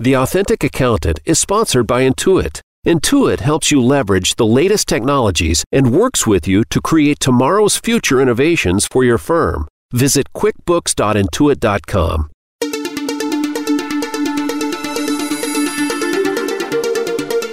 The Authentic Accountant is sponsored by Intuit. Intuit helps you leverage the latest technologies and works with you to create tomorrow's future innovations for your firm. Visit quickbooks.intuit.com.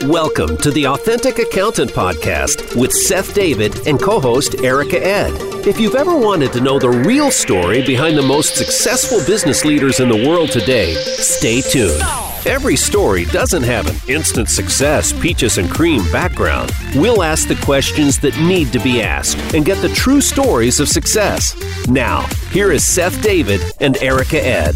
Welcome to the Authentic Accountant Podcast with Seth David and co host Erica Ed. If you've ever wanted to know the real story behind the most successful business leaders in the world today, stay tuned. Every story doesn't have an instant success, peaches and cream background. We'll ask the questions that need to be asked and get the true stories of success. Now, here is Seth David and Erica Ed.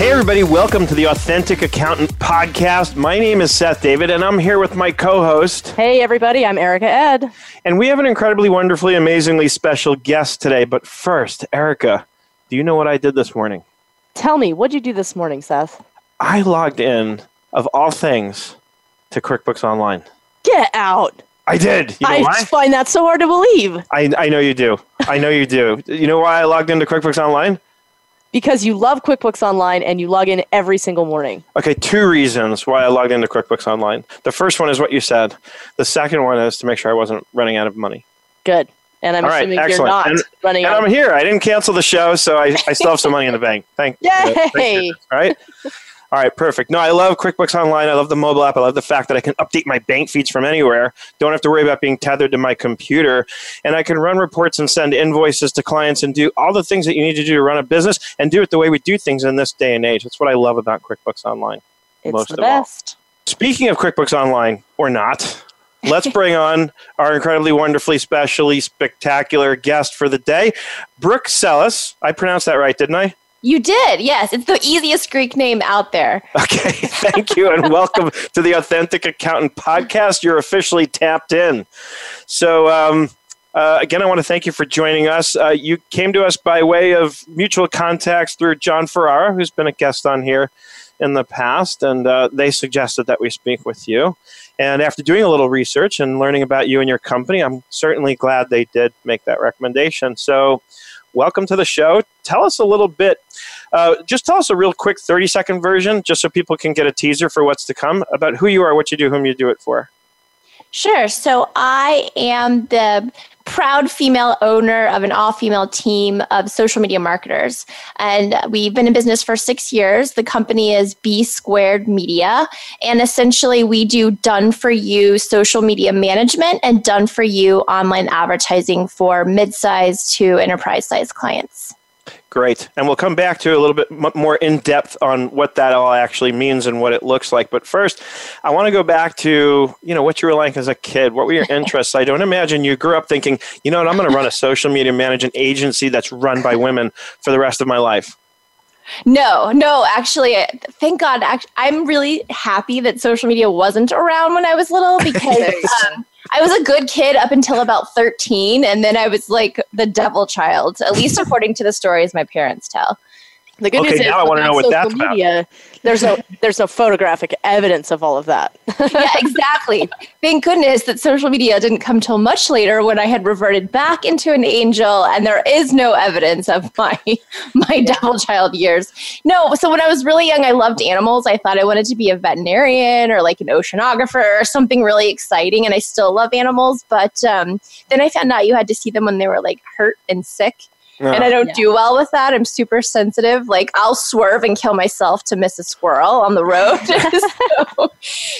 Hey, everybody, welcome to the Authentic Accountant Podcast. My name is Seth David, and I'm here with my co host. Hey, everybody, I'm Erica Ed. And we have an incredibly, wonderfully, amazingly special guest today. But first, Erica, do you know what I did this morning? Tell me, what'd you do this morning, Seth? I logged in, of all things, to QuickBooks Online. Get out. I did. You know I why? find that so hard to believe. I, I know you do. I know you do. You know why I logged into QuickBooks Online? Because you love QuickBooks Online and you log in every single morning. Okay, two reasons why I logged into QuickBooks Online. The first one is what you said. The second one is to make sure I wasn't running out of money. Good. And I'm All assuming right, you're not and, running and out. I'm here. I didn't cancel the show, so I, I still have some money in the bank. Thank you. Yay! Right? All right, perfect. No, I love QuickBooks Online. I love the mobile app. I love the fact that I can update my bank feeds from anywhere. Don't have to worry about being tethered to my computer. And I can run reports and send invoices to clients and do all the things that you need to do to run a business and do it the way we do things in this day and age. That's what I love about QuickBooks Online. It's most the best. All. Speaking of QuickBooks Online, or not, let's bring on our incredibly wonderfully specially spectacular guest for the day, Brooke Sellas. I pronounced that right, didn't I? You did, yes. It's the easiest Greek name out there. Okay, thank you, and welcome to the Authentic Accountant Podcast. You're officially tapped in. So, um, uh, again, I want to thank you for joining us. Uh, you came to us by way of mutual contacts through John Ferrara, who's been a guest on here in the past, and uh, they suggested that we speak with you. And after doing a little research and learning about you and your company, I'm certainly glad they did make that recommendation. So, welcome to the show. Tell us a little bit. Uh, just tell us a real quick 30 second version, just so people can get a teaser for what's to come about who you are, what you do, whom you do it for. Sure. So I am the proud female owner of an all female team of social media marketers. And we've been in business for six years. The company is B Squared Media. And essentially, we do done for you social media management and done for you online advertising for mid sized to enterprise sized clients. Great. And we'll come back to a little bit more in depth on what that all actually means and what it looks like. But first, I want to go back to, you know, what you were like as a kid. What were your interests? I don't imagine you grew up thinking, you know what, I'm going to run a social media management agency that's run by women for the rest of my life. No, no, actually, thank God. I'm really happy that social media wasn't around when I was little because um, I was a good kid up until about 13, and then I was like the devil child, at least according to the stories my parents tell. The good okay, news is, now I want to know what that's media, about. There's no, there's no photographic evidence of all of that. yeah, exactly. Thank goodness that social media didn't come till much later when I had reverted back into an angel, and there is no evidence of my my devil child years. No, so when I was really young, I loved animals. I thought I wanted to be a veterinarian or like an oceanographer or something really exciting, and I still love animals. But um, then I found out you had to see them when they were like hurt and sick and I don't yeah. do well with that. I'm super sensitive. Like I'll swerve and kill myself to miss a squirrel on the road. so,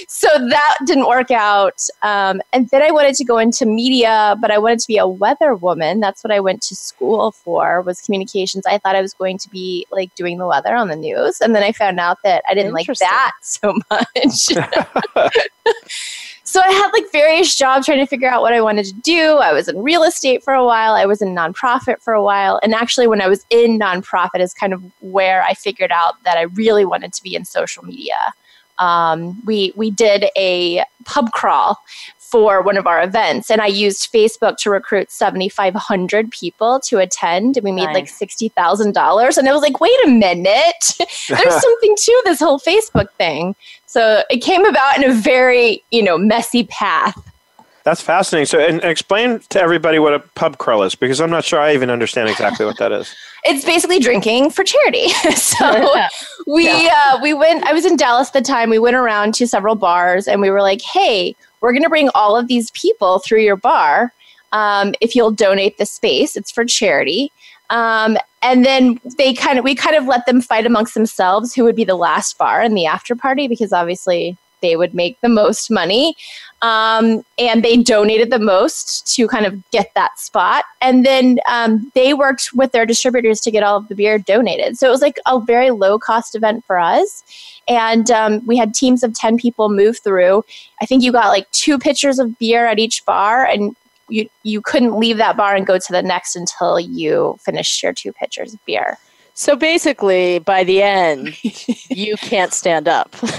so, that didn't work out. Um, and then I wanted to go into media, but I wanted to be a weather woman. That's what I went to school for was communications. I thought I was going to be like doing the weather on the news, and then I found out that I didn't like that so much. so I had like various jobs trying to figure out what I wanted to do. I was in real estate for a while, I was in nonprofit for a while. And actually, when I was in nonprofit, is kind of where I figured out that I really wanted to be in social media. Um, we we did a pub crawl for one of our events and i used facebook to recruit 7500 people to attend and we made nice. like $60000 and i was like wait a minute there's something to this whole facebook thing so it came about in a very you know messy path That's fascinating. So, and, and explain to everybody what a pub crawl is, because I'm not sure I even understand exactly what that is. It's basically drinking for charity. so we uh, we went. I was in Dallas at the time. We went around to several bars, and we were like, "Hey, we're going to bring all of these people through your bar. Um, if you'll donate the space, it's for charity." Um, and then they kind of we kind of let them fight amongst themselves who would be the last bar in the after party because obviously they would make the most money. Um, and they donated the most to kind of get that spot. And then um, they worked with their distributors to get all of the beer donated. So it was like a very low cost event for us. And um, we had teams of 10 people move through. I think you got like two pitchers of beer at each bar, and you, you couldn't leave that bar and go to the next until you finished your two pitchers of beer. So basically, by the end, you can't stand up. yeah,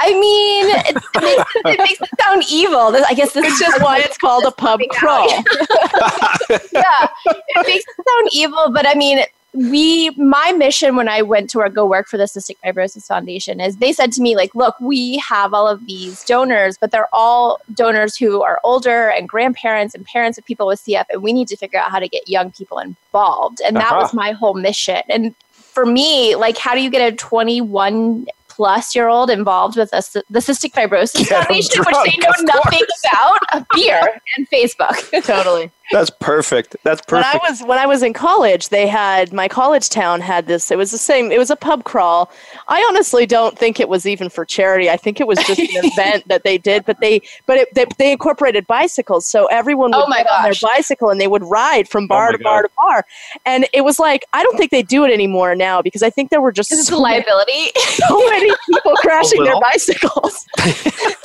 I mean, it, it, makes, it, makes, it sound evil. I guess this is just why it's called a pub crawl. yeah, it makes it sound evil, but I mean, we my mission when I went to work, go work for the Cystic Fibrosis Foundation is they said to me like, look, we have all of these donors, but they're all donors who are older and grandparents and parents of people with CF, and we need to figure out how to get young people involved. And that uh-huh. was my whole mission. And for me, like, how do you get a 21 plus year old involved with a, the Cystic Fibrosis Get Foundation, which they know nothing about, beer and Facebook. totally. That's perfect. That's perfect. When I was when I was in college, they had my college town had this. It was the same. It was a pub crawl. I honestly don't think it was even for charity. I think it was just an event that they did. But they but it, they, they incorporated bicycles, so everyone would oh get on their bicycle and they would ride from oh bar oh to God. bar to bar. And it was like I don't think they do it anymore now because I think there were just so liability. Many, so many people crashing their bicycles.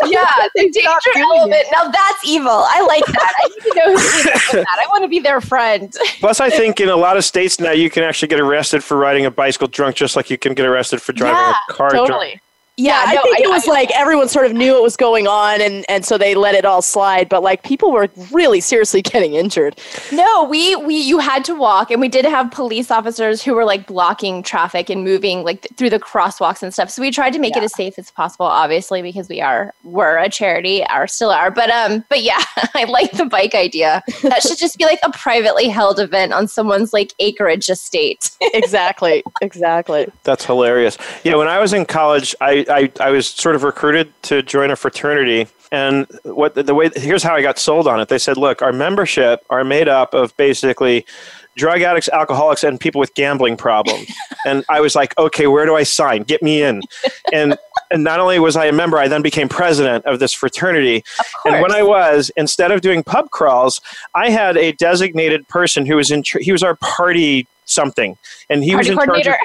yeah, the danger element. It. Now that's evil. I like that. I need to know who that. I want to be their friend. Plus, I think in a lot of states now you can actually get arrested for riding a bicycle drunk, just like you can get arrested for driving yeah, a car totally. drunk. Yeah, I think I, it was I, like everyone sort of knew what was going on, and and so they let it all slide. But like people were really seriously getting injured. No, we we you had to walk, and we did have police officers who were like blocking traffic and moving like th- through the crosswalks and stuff. So we tried to make yeah. it as safe as possible, obviously, because we are we're a charity, are still are. But um, but yeah, I like the bike idea. That should just be like a privately held event on someone's like acreage estate. exactly, exactly. That's hilarious. Yeah, when I was in college, I I, I, was sort of recruited to join a fraternity. And what the, the way here's how I got sold on it. They said, look, our membership are made up of basically drug addicts, alcoholics, and people with gambling problems. and I was like, okay, where do I sign? Get me in. And and not only was I a member, I then became president of this fraternity. and when I was, instead of doing pub crawls, I had a designated person who was in. He was our party something, and he party was in charge. Of,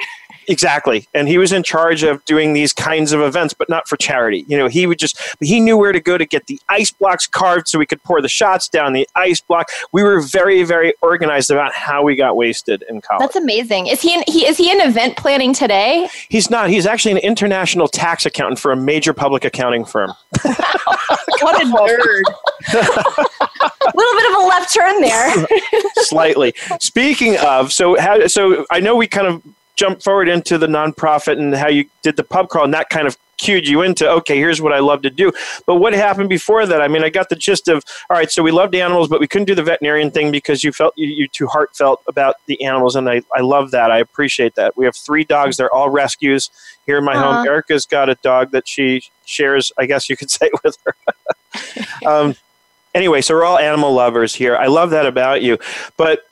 Exactly. And he was in charge of doing these kinds of events, but not for charity. You know, he would just, he knew where to go to get the ice blocks carved so we could pour the shots down the ice block. We were very, very organized about how we got wasted in college. That's amazing. Is he, in, he, is he in event planning today? He's not. He's actually an international tax accountant for a major public accounting firm. what a nerd. a little bit of a left turn there. Slightly. Speaking of, so how, so I know we kind of jump forward into the nonprofit and how you did the pub crawl, and that kind of cued you into okay here's what i love to do. But what happened before that? I mean i got the gist of all right so we loved animals but we couldn't do the veterinarian thing because you felt you, you too heartfelt about the animals and I, I love that. I appreciate that. We have three dogs. They're all rescues here in my uh-huh. home erica's got a dog that she shares i guess you could say with her. Um, anyway so we're all animal lovers here. I love that about you. But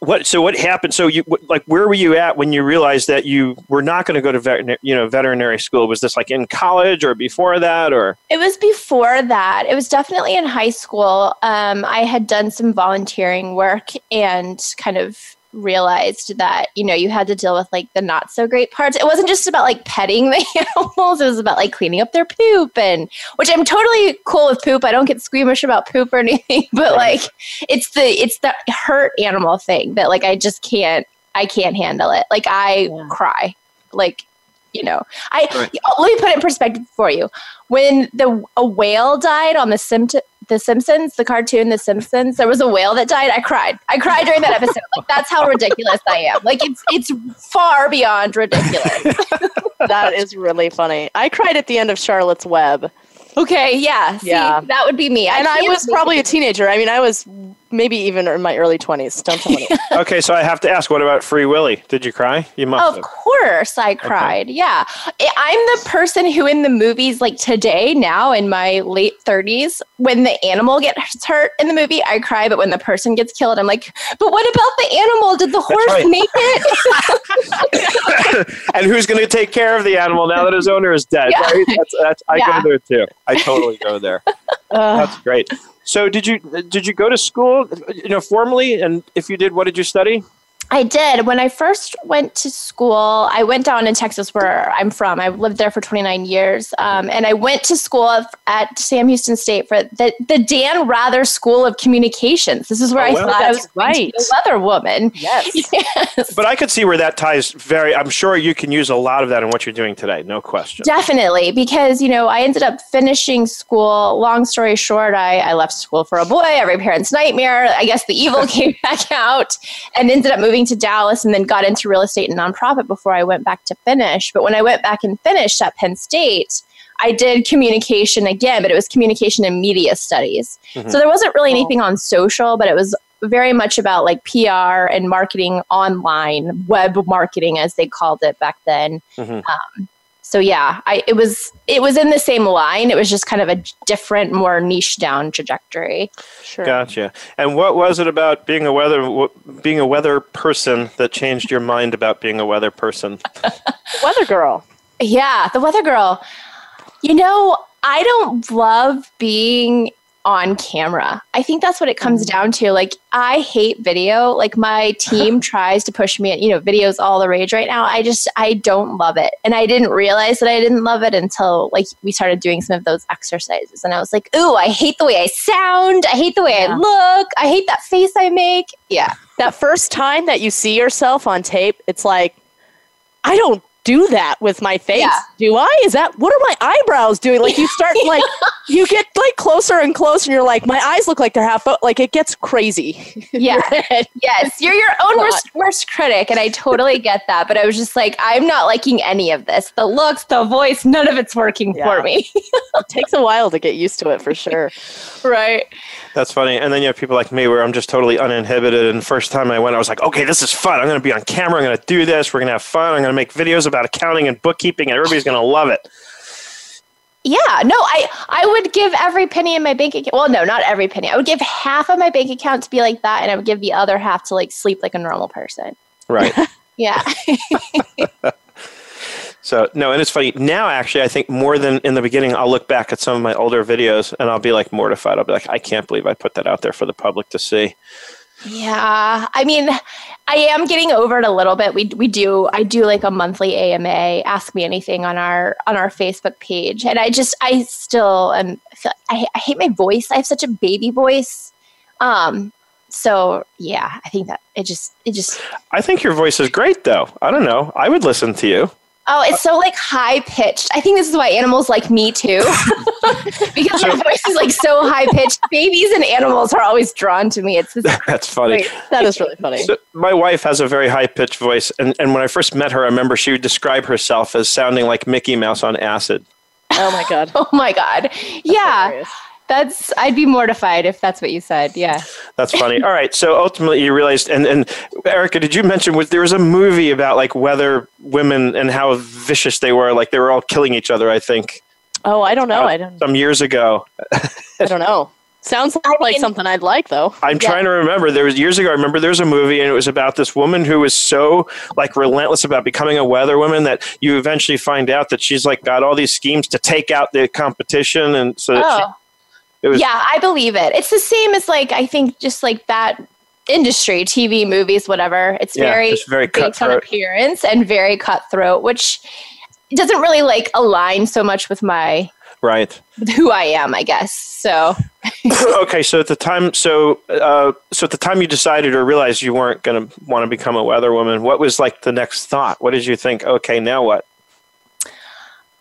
what so what happened so you like where were you at when you realized that you were not going to go to veterinary you know veterinary school? Was this like in college or before that or? It was before that. It was definitely in high school. Um, i had done some volunteering work and kind of realized that you know you had to deal with like the not so great parts. It wasn't just about like petting the animals. It was about like cleaning up their poop and which i'm totally cool with poop. I don't get squeamish about poop or anything but like it's the it's the hurt animal thing that like i just can't i can't handle it. Like i yeah. cry. Like you know i right. let me put it in perspective for you. When the a whale died on the symptom the Simpsons, the cartoon The Simpsons, there was a whale that died. I cried. I cried during that episode. Like that's how ridiculous I am. Like it's it's far beyond ridiculous. that is really funny. I cried at the end of Charlotte's Web. Okay, yeah. See, Yeah. that would be me. and I was probably a teenager. I mean, I was maybe even in my early 20s. Don't tell me. Okay, so I have to ask, what about Free Willy? Did you cry? You must Of have. course, I cried. Yeah, I- I'm the person who, in the movies, like today, now in my late 30s, when the animal gets hurt in the movie, I cry. But when the person gets killed, I'm like, but what about the animal? Did the horse right. make it? and who's going to take care of the animal now that his owner is dead? Yeah. Right? That's, that's, I Yeah. go there too. I totally go there. Uh, That's great. So, did you did you go to school, you know, formally? And if you did, what did you study? I did. When I first went to school, I went down in Texas where I'm from. I lived there for 29 years. Um, and I went to school at Sam Houston State for the, the Dan Rather School of Communications. This is where Oh, I wow. thought I was right. going a weather woman. yes. Yes. But I could see where that ties very. I'm sure you can use a lot of that in what you're doing today. No question. Definitely, because you know, I ended up finishing school. Long story short, I, I left school for a boy, every parent's nightmare. I guess the evil came back out and ended up moving to Dallas and then got into real estate and nonprofit before I went back to finish. But when I went back and finished at Penn State, I did communication again, but it was communication and media studies. Mhm. So there wasn't really Oh. anything on social, but it was very much about like PR and marketing online, web marketing as they called it back then Mhm. So yeah i it was it was in the same line it was just kind of a different more niche down trajectory Sure. Gotcha. And what was it about being a weather being a weather person that changed your mind about being a weather person? Weather girl. yeah the weather girl you know i don't love being on camera. I think that's what it comes mm. down to. Like i hate video. Like my team tries to push me at, you know videos all the rage right now. I just i don't love it. And i didn't realize that i didn't love it until like we started doing some of those exercises. And i was like ooh i hate the way i sound. I hate the way i look. I hate that face i make. Yeah. That first time that you see yourself on tape, it's like, I don't do that with my face, Yeah. do I? Is that what are my eyebrows doing? Like you start like you get like closer and closer, and you're like, my eyes look like they're half. o- Like it gets crazy. Yeah. yes. You're your own worst, worst critic. And I totally get that. But I was just like, I'm not liking any of this. The looks, the voice, none of it's working Yeah. for me. it takes a while to get used to it for sure. Right. That's funny. And then you have people like me where I'm just totally uninhibited. And the first time I went, I was like, okay, this is fun. I'm going to be on camera. I'm going to do this. We're going to have fun. I'm going to make videos about accounting and bookkeeping, and everybody's going to love it. Yeah. No, I, I would give every penny in my bank account. Well, no, not every penny. I would give half of my bank account to be like that. And I would give the other half to like sleep like a normal person. Right. Yeah. So no, and it's funny now. Actually, I think more than in the beginning, I'll look back at some of my older videos and I'll be like mortified. I'll be like, I can't believe I put that out there for the public to see. Yeah, I mean, I am getting over it a little bit. We we do I do like a monthly AMA, ask me anything on our on our Facebook page, and I just I still am I, I hate my voice. I have such a baby voice. Um, so yeah, I think that it just it just I think your voice is great, though. I don't know. I would listen to you. Oh, it's so like high pitched. I think this is why animals like me too, because my voice is like so high pitched. Babies and animals are always drawn to me. It's this That's funny. great. That is really funny. So my wife has a very high pitched voice, and, and when I first met her, I remember she would describe herself as sounding like Mickey Mouse on acid. Oh my god. Oh my god, yeah. Hilarious. That's I'd be mortified if that's what you said. Yeah. That's funny. All right, so ultimately you realized, and, and Erica, did you mention was there was a movie about like weather women and how vicious they were, like they were all killing each other? I think Oh, I don't know. I don't. some years ago. I don't know. Sounds like mean- something I'd like though. I'm Yeah. trying to remember. There was years ago. I remember there was a movie, and it was about this woman who was so like relentless about becoming a weather woman that you eventually find out that she's like got all these schemes to take out the competition, and so that she- Oh. Was yeah, I believe it. It's the same as like I think just like that industry, TV, movies, whatever. It's yeah, very just very cutthroat. appearance and very cutthroat, which doesn't really like align so much with my Right. with who I am, I guess. So okay, so at the time, so uh, so at the time you decided or realized you weren't going to want to become a weather woman, what was like the next thought? What did you think? Okay, now what?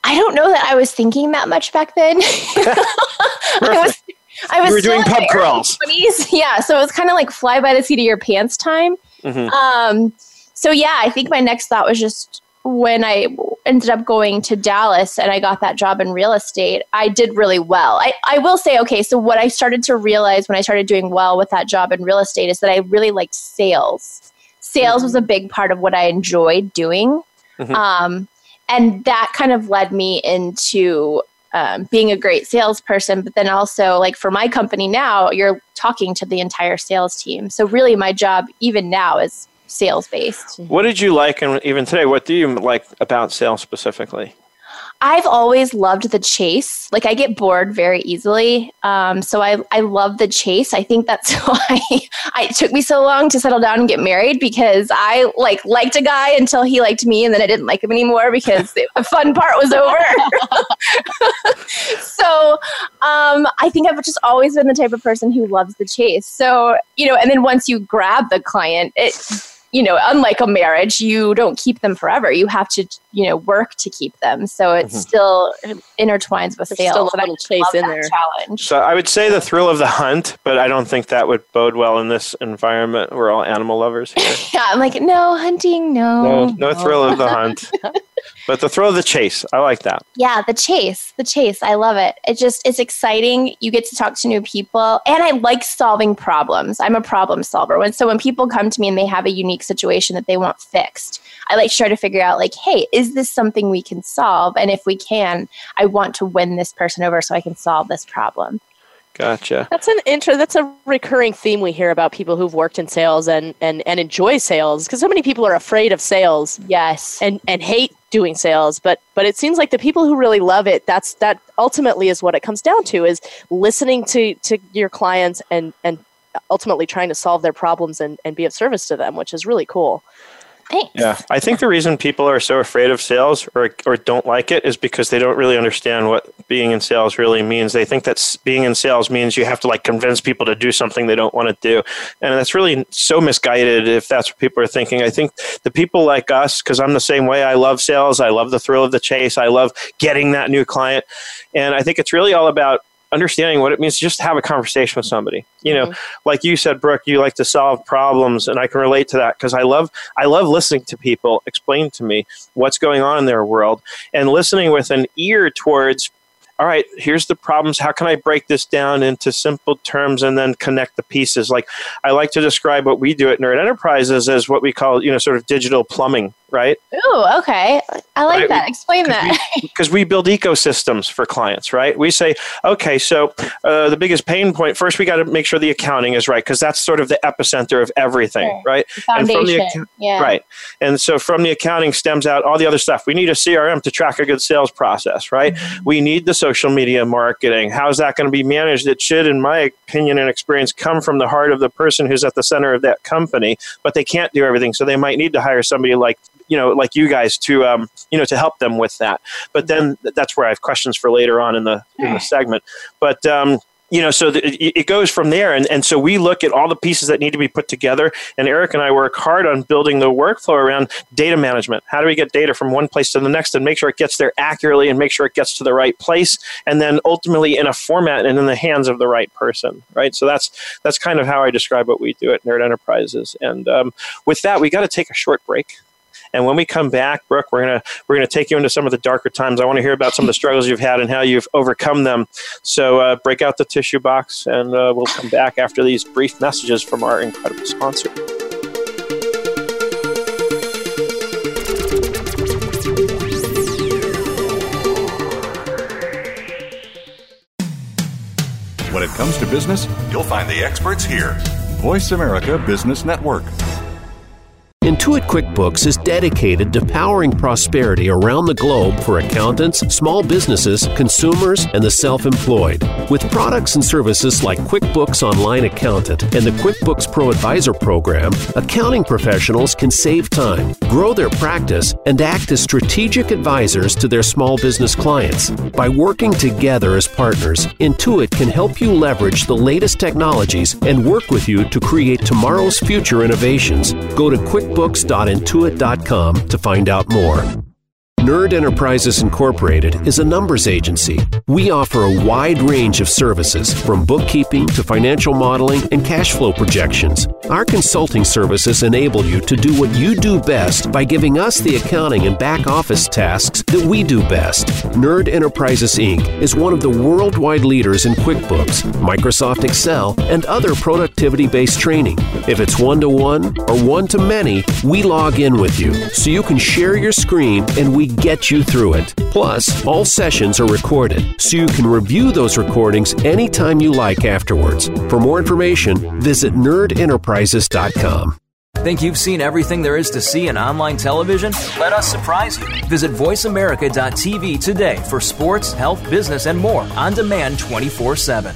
I don't know that I was thinking that much back then. I was I was You were doing pub crawls. 20s. Yeah, so it was kind of like fly by the seat of your pants time. Mhm. Um, so yeah, I think my next thought was just when I ended up going to Dallas and I got that job in real estate, I did really well. I, I will say, okay, so what I started to realize when I started doing well with that job in real estate is that I really liked sales. Sales mm-hmm. was a big part of what I enjoyed doing. Mm-hmm. Um, and that kind of led me into um, being a great salesperson, but then also, like for my company now, you're talking to the entire sales team. So, really, my job, even now, is sales based. What did you like, and even today, what do you like about sales specifically? I've always loved the chase. Like I get bored very easily. Um, so I, I love the chase. I think that's why I, it took me so long to settle down and get married because I like liked a guy until he liked me and then I didn't like him anymore because the fun part was over. so um, I think I've just always been the type of person who loves the chase. So, you know, and then once you grab the client, it you know, unlike a marriage, you don't keep them forever. You have to, you know, work to keep them. So it mm-hmm. still intertwines with There's sales. Still a little chase in there. Challenge. So I would say the thrill of the hunt, but I don't think that would bode well in this environment. We're all animal lovers here. yeah, I'm like, no hunting, no, no, no, no. thrill of the hunt. But the thrill of the chase, I like that. Yeah, the chase, the chase, I love it. It just it's exciting. You get to talk to new people, and I like solving problems. I'm a problem solver. When so when people come to me and they have a unique situation that they want fixed, I like try to figure out like, hey, is this something we can solve? And if we can, I want to win this person over so I can solve this problem. Gotcha. That's an intro. That's a recurring theme we hear about people who've worked in sales and and and enjoy sales because so many people are afraid of sales. Yes. And and hate doing sales, but but it seems like the people who really love it. That's that ultimately is what it comes down to is listening to to your clients and and ultimately trying to solve their problems and and be of service to them, which is really cool. Thanks. Yeah, I think the reason people are so afraid of sales or, or don't like it is because they don't really understand what being in sales really means. They think that being in sales means you have to like convince people to do something they don't want to do. And that's really so misguided if that's what people are thinking. I think the people like us, because I'm the same way, I love sales, I love the thrill of the chase, I love getting that new client. And I think it's really all about understanding what it means to just have a conversation with somebody. You know, mm-hmm. like you said, Brooke, you like to solve problems, and I can relate to that because I love I love listening to people explain to me what's going on in their world and listening with an ear towards all right, here's the problems. How can I break this down into simple terms and then connect the pieces? Like I like to describe what we do at Nerd Enterprises as what we call, you know, sort of digital plumbing right? Oh, okay. I like right? that. Explain that. Because we, we, build ecosystems for clients, right? We say, okay, so uh, the biggest pain point first, we got to make sure the accounting is right because that's sort of the epicenter of everything, sure. right? Foundation. And from the, yeah. Right. And so from the accounting stems out all the other stuff. We need a CRM to track a good sales process, right? Mm-hmm. We need the social media marketing. How's that going to be managed? It should, in my opinion and experience, come from the heart of the person who's at the center of that company, but they can't do everything. So they might need to hire somebody like you know like you guys to um, you know to help them with that. But then that's where I have questions for later on in the in the segment. But um, you know, so the, it goes from there. And, and so we look at all the pieces that need to be put together. And Eric and I work hard on building the workflow around data management. How do we get data from one place to the next and make sure it gets there accurately and make sure it gets to the right place? And then ultimately in a format and in the hands of the right person, right? So that's, that's kind of how I describe what we do at Nerd Enterprises. And um, with that, we got to take a short break. And when we come back, Brooke, we're gonna we're gonna take you into some of the darker times. I want to hear about some of the struggles you've had and how you've overcome them. So uh, break out the tissue box, and uh, we'll come back after these brief messages from our incredible sponsor. When it comes to business, you'll find the experts here. Voice America Business Network. Intuit QuickBooks is dedicated to powering prosperity around the globe for accountants, small businesses, consumers, and the self employed. With products and services like QuickBooks Online Accountant and the QuickBooks Pro Advisor program, accounting professionals can save time, grow their practice, and act as strategic advisors to their small business clients. By working together as partners, Intuit can help you leverage the latest technologies and work with you to create tomorrow's future innovations. Go to Quick QuickBooks.intuit.com to find out more. Nerd Enterprises Incorporated is a numbers agency. We offer a wide range of services from bookkeeping to financial modeling and cash flow projections. Our consulting services enable you to do what you do best by giving us the accounting and back office tasks that we do best. Nerd Enterprises Inc. is one of the worldwide leaders in QuickBooks, Microsoft Excel, and other productivity based training. If it's one to one or one to many, we log in with you so you can share your screen and we get you through it. Plus, all sessions are recorded, so you can review those recordings anytime you like afterwards. For more information, visit nerdenterprises.com. Think you've seen everything there is to see in online television? Let us surprise you. Visit VoiceAmerica.tv today for sports, health, business, and more on demand 24 7.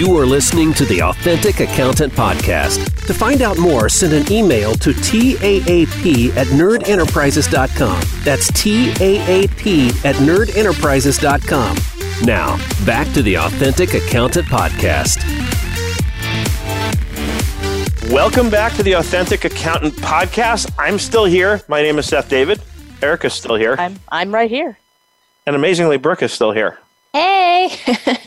You are listening to the Authentic Accountant Podcast. To find out more, send an email to TAAP at nerdenterprises.com. That's TAAP at nerdenterprises.com. Now, back to the Authentic Accountant Podcast. Welcome back to the Authentic Accountant Podcast. I'm still here. My name is Seth David. Erica's still here. I'm I'm right here. And amazingly, Brooke is still here. Hey.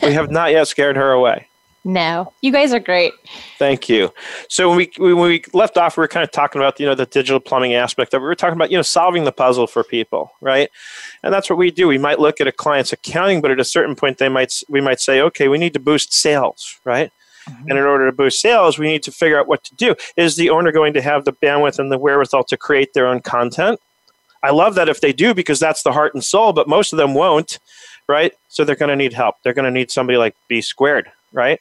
We have not yet scared her away. No, you guys are great. Thank you. So when we when we left off, we were kind of talking about you know the digital plumbing aspect of it. We were talking about you know solving the puzzle for people, right? And that's what we do. We might look at a client's accounting, but at a certain point, they might we might say, okay, we need to boost sales, right? Mm-hmm. And in order to boost sales, we need to figure out what to do. Is the owner going to have the bandwidth and the wherewithal to create their own content? I love that if they do because that's the heart and soul, but most of them won't, right? So they're going to need help. They're going to need somebody like B squared, right?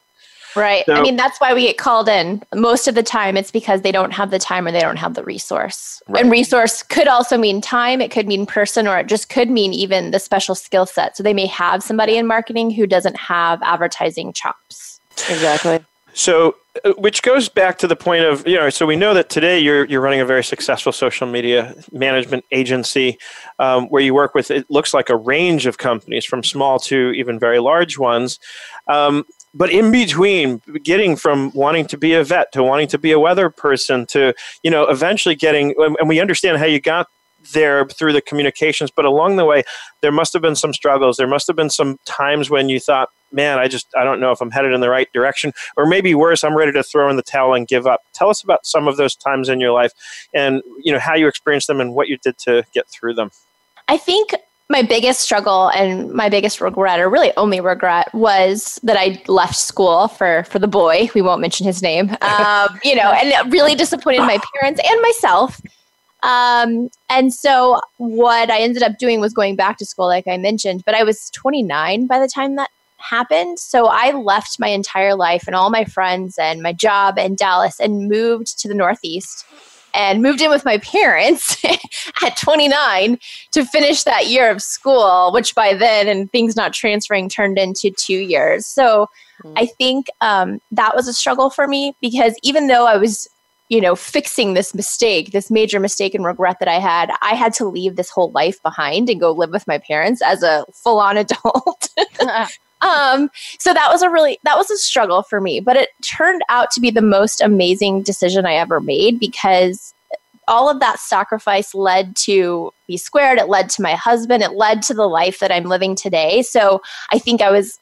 Right. So- I mean, that's why we get called in. Most of the time, it's because they don't have the time or they don't have the resource. And resource could also mean time, it could mean person, or it just could mean even the special skill set. So they may have somebody in marketing who doesn't have advertising chops. Exactly. So, uh, which goes back to the point of you know, so we know that today you're you're running a very successful social media management agency um, where you work with it looks like a range of companies from small to even very large ones. Um, but in between, getting from wanting to be a vet to wanting to be a weather person to you know eventually getting, and we understand how you got there through the communications, but along the way, there must have been some struggles. There must have been some times when you thought, man, I just, I don't know if I'm headed in the right direction. Or maybe worse, I'm ready to throw in the towel and give up. Tell us about some of those times in your life and, you know, how you experienced them and what you did to get through them. I think my biggest struggle and my biggest regret, or really only regret, was that I left school for for the boy. We won't mention his name. Um, you know, and it really disappointed my parents and myself. Um, and so what I ended up doing was going back to school, like I mentioned. But I was 29 by the time that happened. So I left my entire life and all my friends and my job in Dallas and moved to the Northeast and moved in with my parents at 29 to finish that year of school, which by then, and things not transferring, turned into two years. So I think um, that was a struggle for me because even though I was, you know, fixing this mistake, this major mistake and regret that I had, I had to leave this whole life behind and go live with my parents as a full on adult. um, so that was a really that was a struggle for me, but it turned out to be the most amazing decision I ever made because all of that sacrifice led to B Squared. It led to my husband. It led to the life that I'm living today. So I think I was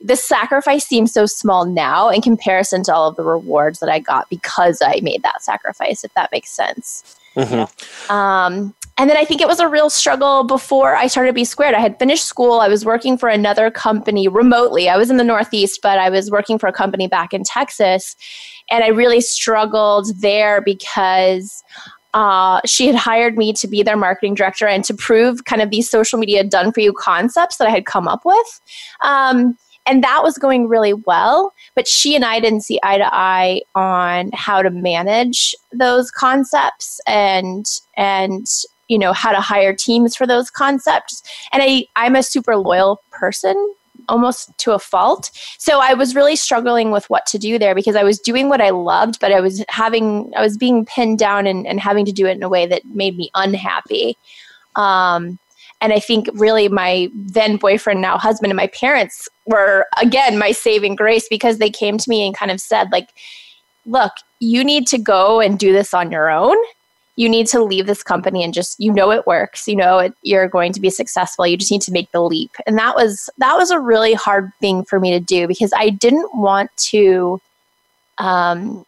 the sacrifice seems so small now in comparison to all of the rewards that I got because I made that sacrifice, if that makes sense. Um, and then I think it was a real struggle before I started B Squared. I had finished school. I was working for another company remotely. I was in the Northeast, but I was working for a company back in Texas. And I really struggled there because uh, she had hired me to be their marketing director and to prove kind of these social media done for you concepts that I had come up with. Um, and that was going really well but she and i didn't see eye to eye on how to manage those concepts and and you know how to hire teams for those concepts. And i i'm a super loyal person almost to a fault. So i was really struggling with what to do there because i was doing what i loved but i was having i was being pinned down and, and having to do it in a way that made me unhappy. Um, and I think really my then boyfriend, now husband, and my parents were again my saving grace because they came to me and kind of said, like, look, you need to go and do this on your own you need to leave this company and just you know it works you know it, you're going to be successful. You just need to make the leap. And that was that was a really hard thing for me to do because i didn't want to um,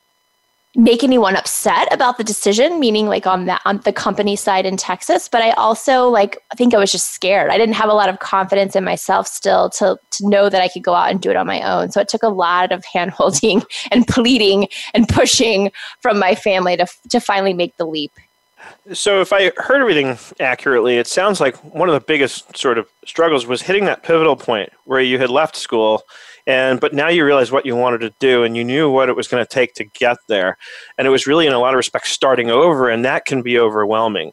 make anyone upset about the decision meaning like on on the company side in texas but i also like i think i was just scared. I didn't have a lot of confidence in myself still to to know that i could go out and do it on my own. So it took a lot of hand holding and pleading and pushing from my family to to finally make the leap. So if i heard everything accurately it sounds like one of the biggest sort of struggles was hitting that pivotal point where you had left school and but now you realize what you wanted to do and you knew what it was going to take to get there. And it was really in a lot of respects starting over and that can be overwhelming.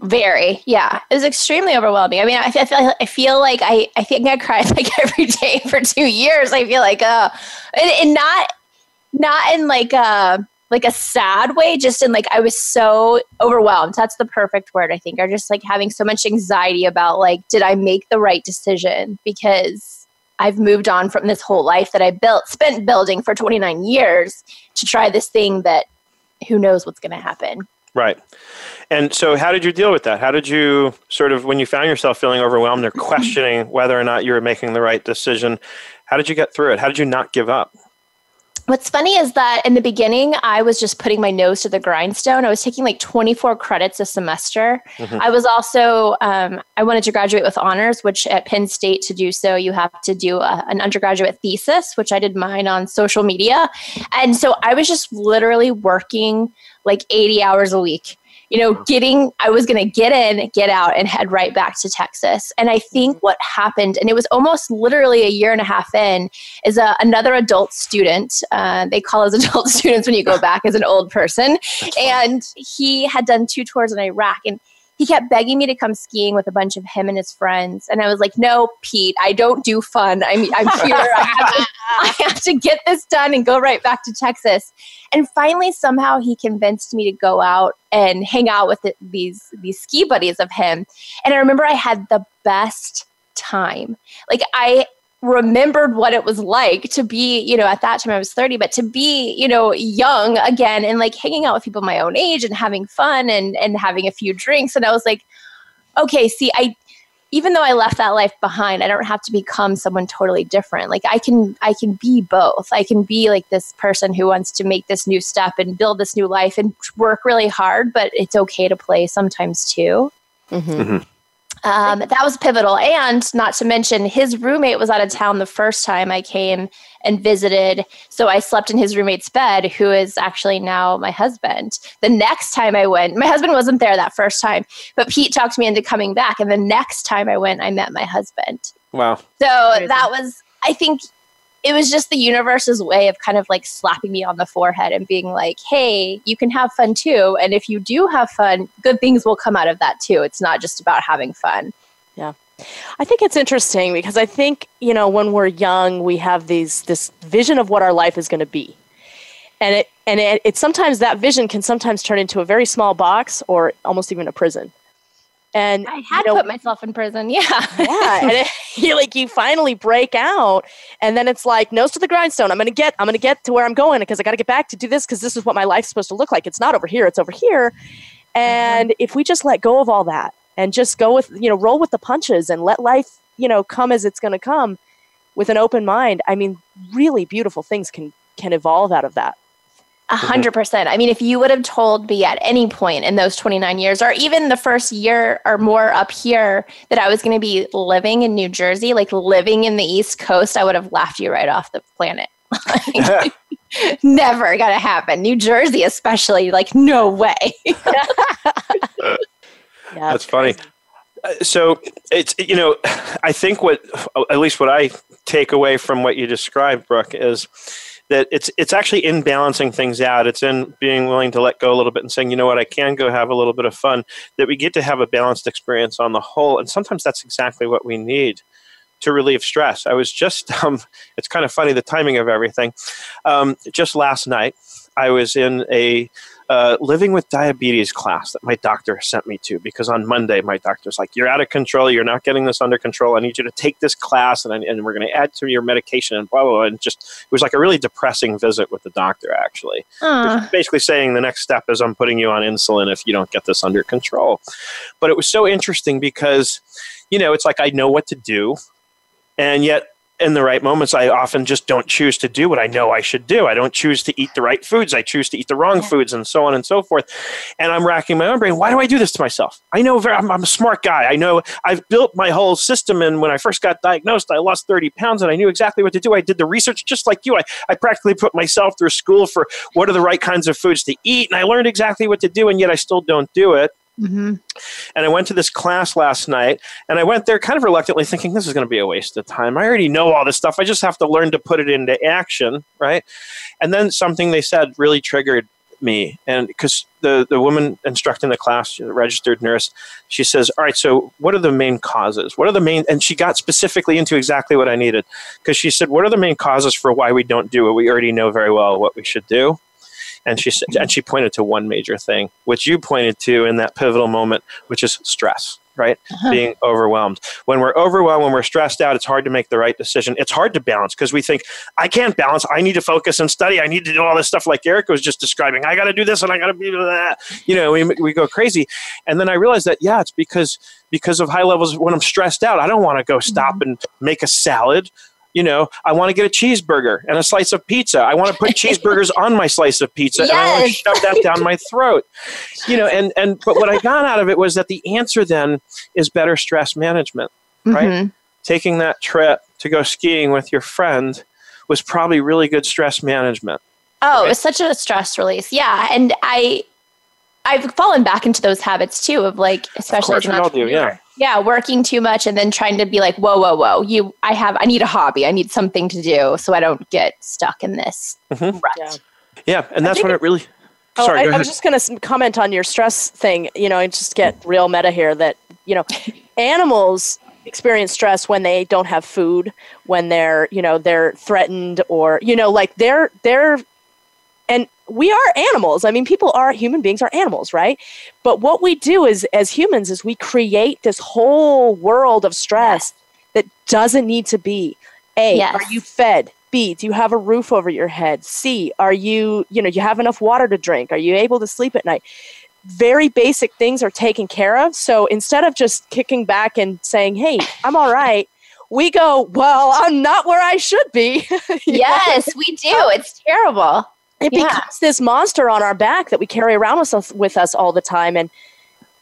Very yeah. It was extremely overwhelming. I mean i, feel, I feel like I, I think i cried like every day for two years. I feel like uh and, and not not in like a like a sad way just in like i was so overwhelmed. That's the perfect word i think. Or just like having so much anxiety about like did i make the right decision? Because I've moved on from this whole life that I built, spent building for 29 years to try this thing that who knows what's going to happen. Right. And so, how did you deal with that? How did you sort of, when you found yourself feeling overwhelmed or questioning whether or not you were making the right decision, how did you get through it? How did you not give up? What's funny is that in the beginning, I was just putting my nose to the grindstone. I was taking like 24 credits a semester. Mm-hmm. I was also, um, I wanted to graduate with honors, which at Penn State to do so, you have to do a, an undergraduate thesis, which I did mine on social media. And so I was just literally working like 80 hours a week you know, getting, I was going to get in, get out, and head right back to Texas. And I think what happened, and it was almost literally a year and a half in, is a, another adult student. Uh, they call us adult students when you go back as an old person. And he had done two tours in Iraq. And he kept begging me to come skiing with a bunch of him and his friends. And I was like, no, Pete, I don't do fun. I'm, I'm here. I, have to, I have to get this done and go right back to Texas. And finally, somehow he convinced me to go out and hang out with the, these, these ski buddies of him. And I remember I had the best time. Like I remembered what it was like to be, you know, at that time I was 30, but to be, you know, young again and like hanging out with people my own age and having fun and and having a few drinks. And I was like, okay, see, I even though I left that life behind, I don't have to become someone totally different. Like I can I can be both. I can be like this person who wants to make this new step and build this new life and work really hard, but it's okay to play sometimes too. Mm-hmm. Mm-hmm. Um, that was pivotal. And not to mention, his roommate was out of town the first time I came and visited. So I slept in his roommate's bed, who is actually now my husband. The next time I went, my husband wasn't there that first time, but Pete talked me into coming back. And the next time I went, I met my husband. Wow. So that was, I think, it was just the universe's way of kind of like slapping me on the forehead and being like, hey, you can have fun too. And if you do have fun, good things will come out of that too. It's not just about having fun. Yeah. I think it's interesting because I think, you know, when we're young, we have these this vision of what our life is going to be. And it and it, it sometimes that vision can sometimes turn into a very small box or almost even a prison. And I had you know, put myself in prison. Yeah. yeah. And it, you like you finally break out and then it's like nose to the grindstone. I'm gonna get I'm gonna get to where I'm going because I gotta get back to do this because this is what my life's supposed to look like. It's not over here, it's over here. And mm-hmm. if we just let go of all that and just go with you know, roll with the punches and let life, you know, come as it's gonna come with an open mind, I mean, really beautiful things can can evolve out of that. A hundred percent. I mean, if you would have told me at any point in those 29 years, or even the first year or more up here, that I was going to be living in New Jersey, like living in the East Coast, I would have laughed you right off the planet. Never gonna happen. New Jersey, especially, like no way. yeah, That's funny. Uh, so it's you know, I think what at least what I take away from what you described, Brooke, is that it's it's actually in balancing things out. It's in being willing to let go a little bit and saying, you know what, I can go have a little bit of fun. That we get to have a balanced experience on the whole, and sometimes that's exactly what we need to relieve stress. I was just, um, it's kind of funny the timing of everything. Um, just last night, I was in a uh, living with diabetes class that my doctor sent me to because on Monday my doctor's like, "You're out of control. You're not getting this under control. I need you to take this class, and, I, and we're going to add to your medication and blah blah." blah. And just it was like a really depressing visit with the doctor actually. Uh, Basically saying the next step is I'm putting you on insulin if you don't get this under control. But it was so interesting because, you know, it's like I know what to do, and yet in the right moments, I often just don't choose to do what I know I should do. I don't choose to eat the right foods. I choose to eat the wrong foods, and so on and so forth. And I'm racking my own brain. Why do I do this to myself? I know very, I'm, I'm a smart guy. I know I've built my whole system. And when I first got diagnosed, I lost 30 pounds, and I knew exactly what to do. I did the research just like you. I, I practically put myself through school for what are the right kinds of foods to eat, and I learned exactly what to do, and yet I still don't do it. Mhm. And I went to this class last night, and I went there kind of reluctantly, thinking this is going to be a waste of time. I already know all this stuff. I just have to learn to put it into action, right? And then something they said really triggered me, and because the the woman instructing the class, the registered nurse, she says, "All right, so what are the main causes? What are the main?" And she got specifically into exactly what I needed, because she said, "What are the main causes for why we don't do it? We already know very well what we should do." And she said, and she pointed to one major thing, which you pointed to in that pivotal moment, which is stress. Right, uh-huh. being overwhelmed. When we're overwhelmed, when we're stressed out, it's hard to make the right decision. It's hard to balance because we think, I can't balance. I need to focus and study. I need to do all this stuff like Eric was just describing. I got to do this and I got to be that. You know, we, we go crazy. And then I realized that, yeah, it's because because of high levels when I'm stressed out, I don't want to go stop mm-hmm. and make a salad you know, I want to get a cheeseburger and a slice of pizza. I want to put cheeseburgers on my slice of pizza and I want to shove that down my throat. You know, and and but what I got out of it was that the answer then is better stress management, right? Mhm. Taking that trip to go skiing with your friend was probably really good stress management. Oh, it's such a stress release. Yeah, and I I've fallen back into those habits too of like especially course as an all do, yeah. Yeah, working too much and then trying to be like, whoa, whoa, whoa. You I have I need a hobby. I need something to do so I don't get stuck in this Mhm. rut. Yeah. Yeah, and that's what it really Oh, Sorry, I, go I was just going to comment on your stress thing. You know, and just get real meta here that, you know, animals experience stress when they don't have food, when they're, you know, they're threatened or, you know, like they're, they're, and we are animals. I mean, people are, human beings are animals, right? But what we do is, as humans, is we create this whole world of stress that doesn't need to be. A, Yes. are you fed? B, do you have a roof over your head? C, are you, you know, you have enough water to drink? Are you able to sleep at night? Very basic things are taken care of. So instead of just kicking back and saying, hey, I'm all right, we go, well, I'm not where I should be. You know? Yes, we do. It's terrible. It Yeah. becomes this monster on our back that we carry around with us with us all the time and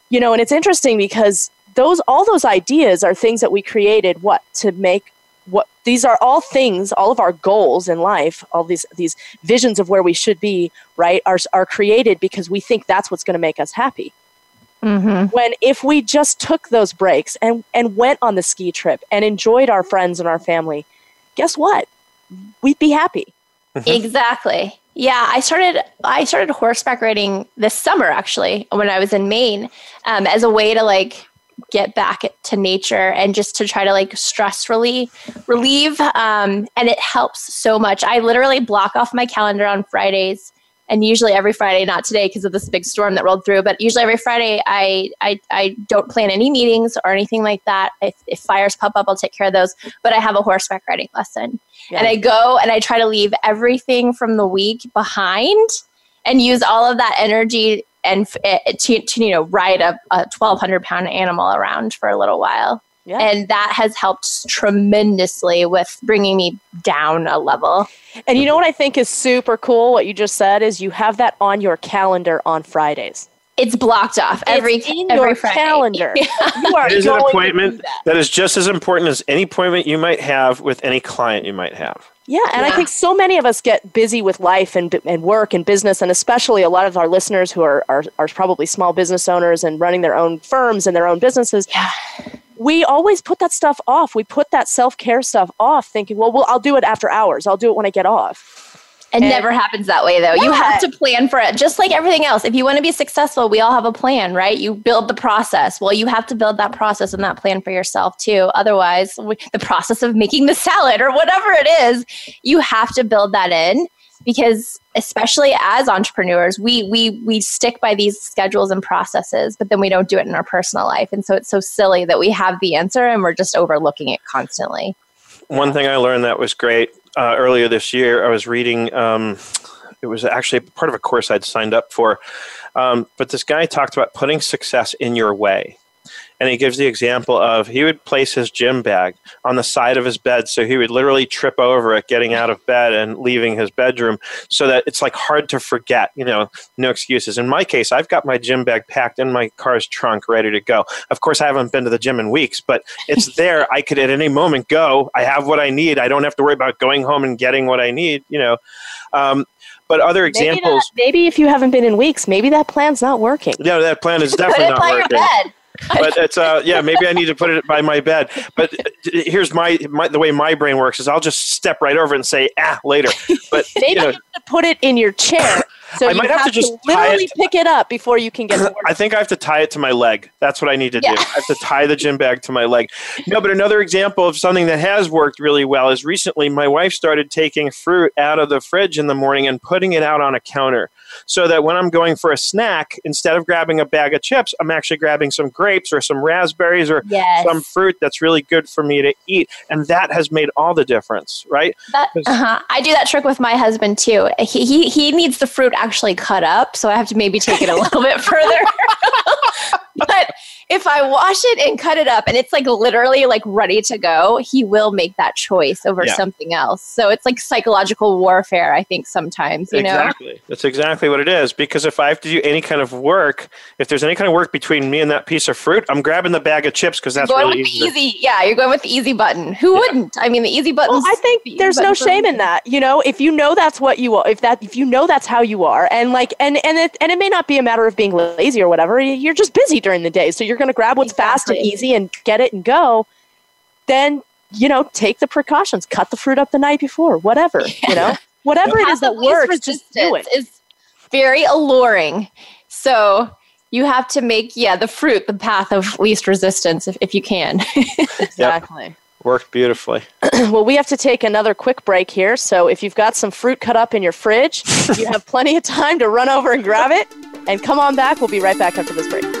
you know and it's interesting because those all those ideas are things that we created what to make what these are all things all of our goals in life all these these visions of where we should be right are are created because we think that's what's going to make us happy Mm-hmm. when if we just took those breaks and and went on the ski trip and enjoyed our friends and our family guess what we'd be happy Exactly. Yeah, I started I started horseback riding this summer actually when I was in Maine um, as a way to like get back to nature and just to try to like stress relieve relieve um, and it helps so much. I literally block off my calendar on Fridays and usually every Friday, not today because of this big storm that rolled through, but usually every Friday I I, I don't plan any meetings or anything like that. If, if fires pop up, I'll take care of those. But I have a horseback riding lesson and I go and I try to leave everything from the week behind and use all of that energy and f- eh, to, to you know ride a, a 1200 pound animal around for a little while Yeah. and that has helped tremendously with bringing me down a level And you know what I think is super cool? What you just said is you have that on your calendar on Fridays. it's blocked off every it's in every your Friday. calendar. You are It is an going to appointment that. that is just as important as any appointment you might have with any client you might have. Yeah, and I think so many of us get busy with life and, and work and business, and especially a lot of our listeners who are, are, are probably small business owners and running their own firms and their own businesses. Yeah. We always put that stuff off. We put that self care stuff off, thinking, well, well, I'll do it after hours. I'll do it when I get off. It And- never happens that way, though. You have to plan for it, just like everything else. If you want to be successful, we all have a plan, right? You build the process. Well, you have to build that process and that plan for yourself too. Otherwise, the process of making the salad or whatever it is, you have to build that in because especially as entrepreneurs, we we we stick by these schedules and processes, but then we don't do it in our personal life. And so it's so silly that we have the answer and we're just overlooking it constantly. One thing I learned that was great uh, earlier this year, I was reading. Um, it was actually part of a course I'd signed up for, um, but this guy talked about putting success in your way and he gives the example of he would place his gym bag on the side of his bed so he would literally trip over it getting out of bed and leaving his bedroom so that it's like hard to forget you know no excuses. In my case i've got my gym bag packed in my car's trunk ready to go. Of course i haven't been to the gym in weeks but it's there. I could at any moment go. I have what i need. I don't have to worry about going home and getting what i need you know. Um, but other examples maybe, that, maybe, if you haven't been in weeks maybe that plan's not working. Yeah that plan is definitely not working but it's uh yeah maybe i need to put it by my bed but here's my, my the way my brain works is i'll just step right over and say ah later but maybe you, know, you have to put it in your chair so I might have, have, to just to literally it, pick it up before you can get. To I think I have to tie it to my leg. That's what I need to yeah. do. I have to tie the gym bag to my leg. No, but another example of something that has worked really well is recently my wife started taking fruit out of the fridge in the morning and putting it out on a counter so that when I'm going for a snack, instead of grabbing a bag of chips, I'm actually grabbing some grapes or some raspberries or yes. some fruit that's really good for me to eat. And that has made all the difference, right? That, uh-huh. I do that trick with my husband too. He, he, he needs the fruit actually cut up, so I have to maybe take it a little bit further. but if I wash it and cut it up and it's like literally like ready to go, he will make that choice over yeah. something else. So it's like psychological warfare, I think sometimes, you exactly. know. That's exactly what it is because if I have to do any kind of work, if there's any kind of work between me and that piece of fruit, I'm grabbing the bag of chips because that's really easy. easy. Yeah, you're going with the easy button. Who yeah. wouldn't? I mean, the easy button. Well, I think the there's no shame in that. You know, if you know that's what you are, if that if you know that's how you are, and like and and it and it may not be a matter of being lazy or whatever. You're just busy during the day, so you're going to grab what's exactly. fast and easy and get it and go, then you know take the precautions. Cut the fruit up the night before, whatever. Yeah. You know, whatever it is that works, just do it. Is very alluring. So you have to make yeah the fruit the path of least resistance if, if you can. exactly. Yep. Worked beautifully. well, we have to take another quick break here. So if you've got some fruit cut up in your fridge, you have plenty of time to run over and grab it. And come on back. We'll be right back after this break.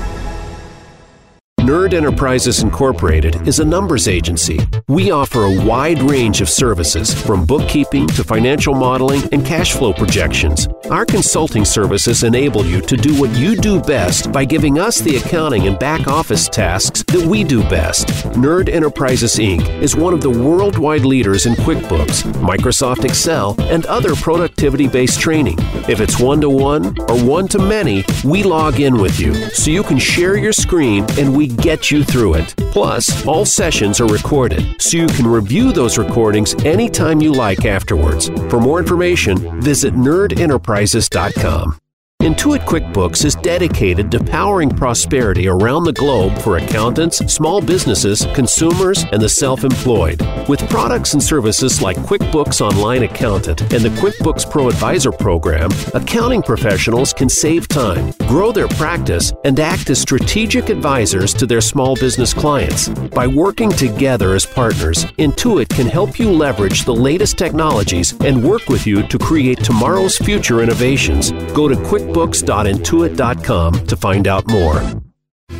Nerd Enterprises Incorporated is a numbers agency. We offer a wide range of services from bookkeeping to financial modeling and cash flow projections. Our consulting services enable you to do what you do best by giving us the accounting and back office tasks that we do best. Nerd Enterprises Inc. is one of the worldwide leaders in QuickBooks, Microsoft Excel, and other productivity based training. If it's one to one or one to many, we log in with you so you can share your screen and we get you through it. Plus, all sessions are recorded, so you can review those recordings anytime you like afterwards. For more information, visit nerdenterprises.com. Intuit QuickBooks is dedicated to powering prosperity around the globe for accountants, small businesses, consumers, and the self employed. With products and services like QuickBooks Online Accountant and the QuickBooks Pro Advisor program, accounting professionals can save time, grow their practice, and act as strategic advisors to their small business clients. By working together as partners, Intuit can help you leverage the latest technologies and work with you to create tomorrow's future innovations. Go to QuickBooks QuickBooks.intuit.com to find out more.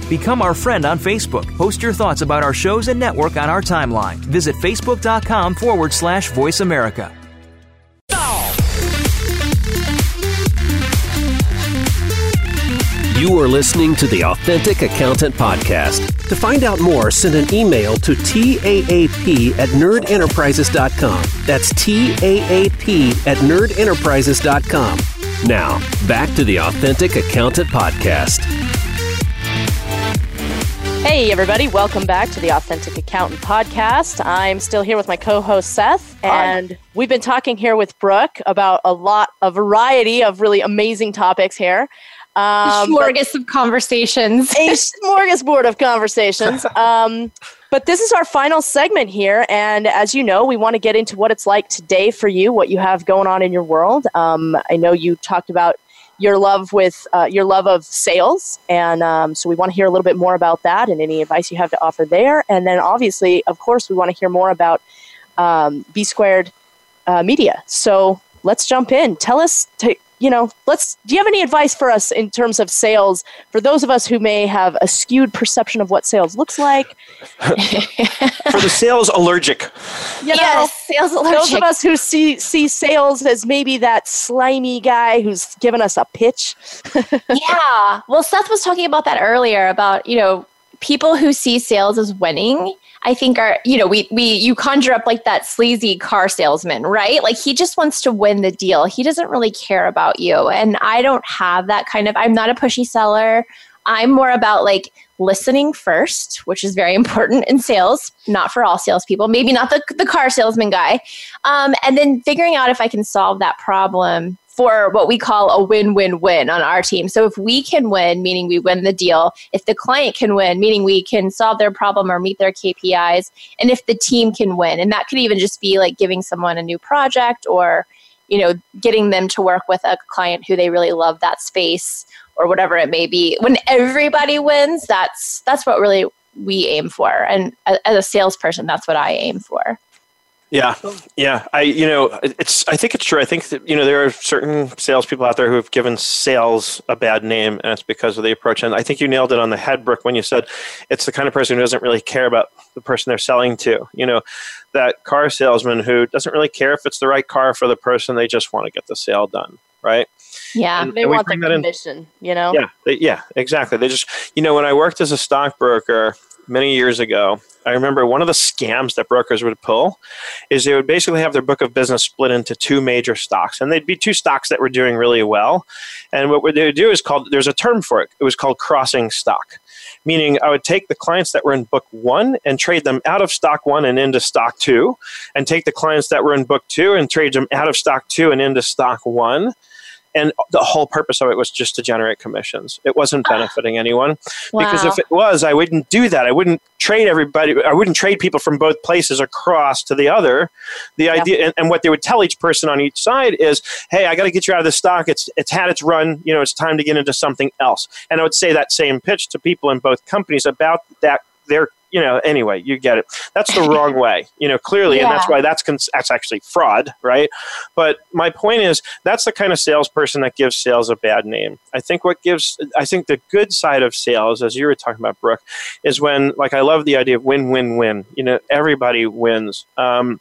Become our friend on Facebook. Post your thoughts about our shows and network on our timeline. Visit facebook.com forward slash voice America. You are listening to the Authentic Accountant Podcast. To find out more, send an email to TAAP at nerdenterprises.com. That's TAAP at nerdenterprises.com. Now, back to the Authentic Accountant Podcast. Hey, everybody, welcome back to the Authentic Accountant Podcast. I'm still here with my co host, Seth, and Hi. we've been talking here with Brooke about a lot, a variety of really amazing topics here. Um, smorgasbord of conversations. a smorgasbord of conversations. Um, but this is our final segment here. And as you know, we want to get into what it's like today for you, what you have going on in your world. Um, I know you talked about your love with uh, your love of sales. And um, so we want to hear a little bit more about that and any advice you have to offer there. And then obviously, of course, we want to hear more about um, B squared uh, media. So let's jump in. Tell us, to, you know, let's. Do you have any advice for us in terms of sales for those of us who may have a skewed perception of what sales looks like? for the sales allergic. You know, yes, sales allergic. Those of us who see see sales as maybe that slimy guy who's given us a pitch. yeah. Well, Seth was talking about that earlier about you know people who see sales as winning I think are, you know, we we you conjure up like that sleazy car salesman, right? Like he just wants to win the deal. He doesn't really care about you. And I don't have that kind of I'm not a pushy seller. I'm more about like listening first, which is very important in sales, not for all salespeople, maybe not the, the car salesman guy. Um, and then figuring out if I can solve that problem for what we call a win win win on our team. So if we can win, meaning we win the deal, if the client can win, meaning we can solve their problem or meet their KPIs, and if the team can win, and that could even just be like giving someone a new project or you know getting them to work with a client who they really love that space or whatever it may be when everybody wins that's that's what really we aim for and as a salesperson that's what i aim for yeah, yeah. I you know it's I think it's true. I think that you know there are certain salespeople out there who have given sales a bad name, and it's because of the approach. And I think you nailed it on the head, Brooke, when you said it's the kind of person who doesn't really care about the person they're selling to. You know, that car salesman who doesn't really care if it's the right car for the person. They just want to get the sale done, right? Yeah, and, they and want the commission. In. You know. Yeah, they, yeah, exactly. They just you know when I worked as a stockbroker many years ago I remember one of the scams that brokers would pull is they would basically have their book of business split into two major stocks, and they'd be two stocks that were doing really well. And what they would do is called there's a term for it. It was called crossing stock, meaning I would take the clients that were in book one and trade them out of stock one and into stock two, and take the clients that were in book two and trade them out of stock two and into stock one and the whole purpose of it was just to generate commissions. It wasn't ah. benefiting anyone wow. because if it was, I wouldn't do that. I wouldn't trade everybody. I wouldn't trade people from both places across to the other. The yeah. idea and, and, what they would tell each person on each side is, "Hey, I got to get you out of the stock. It's it's had its run. You know, it's time to get into something else." And I would say that same pitch to people in both companies about that their you know, anyway, you get it. That's the wrong way, you know, clearly, yeah. and that's why that's cons- that's actually fraud, right? But my point is, that's the kind of salesperson that gives sales a bad name. I think what gives, I think the good side of sales, as you were talking about, Brooke, is when, like, I love the idea of win-win-win. You know, everybody wins. Um,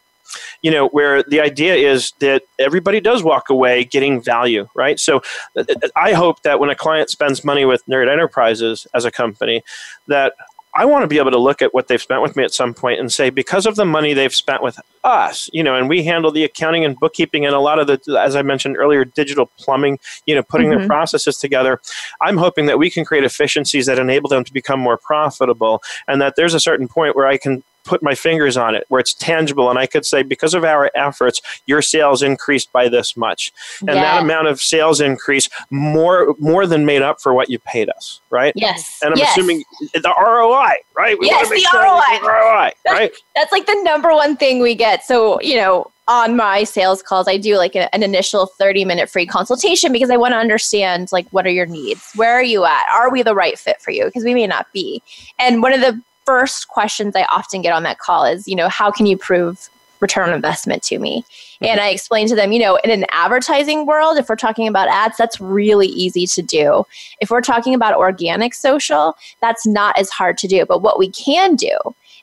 you know, where the idea is that everybody does walk away getting value, right? So uh, I hope that when a client spends money with Nerd Enterprises as a company, that I want to be able to look at what they've spent with me at some point and say, because of the money they've spent with us, you know, and we handle the accounting and bookkeeping and a lot of the, as I mentioned earlier, digital plumbing, you know, putting mm-hmm. their processes together. I'm hoping that we can create efficiencies that enable them to become more profitable and that there's a certain point where I can put my fingers on it where it's tangible and I could say because of our efforts your sales increased by this much. And yeah. that amount of sales increase more more than made up for what you paid us right? Yes. And I'm yes. assuming the ROI right? We yes the sure ROI. ROI right? that's like the number one thing we get. So you know on my sales calls i do like a, an initial 30 minute free consultation because i want to understand like what are your needs? Where are you at? Are we the right fit for you? Because we may not be. And one of the first questions I often get on that call is, you know, how can you prove return on investment to me? Mm-hmm. And I explain to them, you know, in an advertising world, if we're talking about ads, that's really easy to do. If we're talking about organic social, that's not as hard to do. But what we can do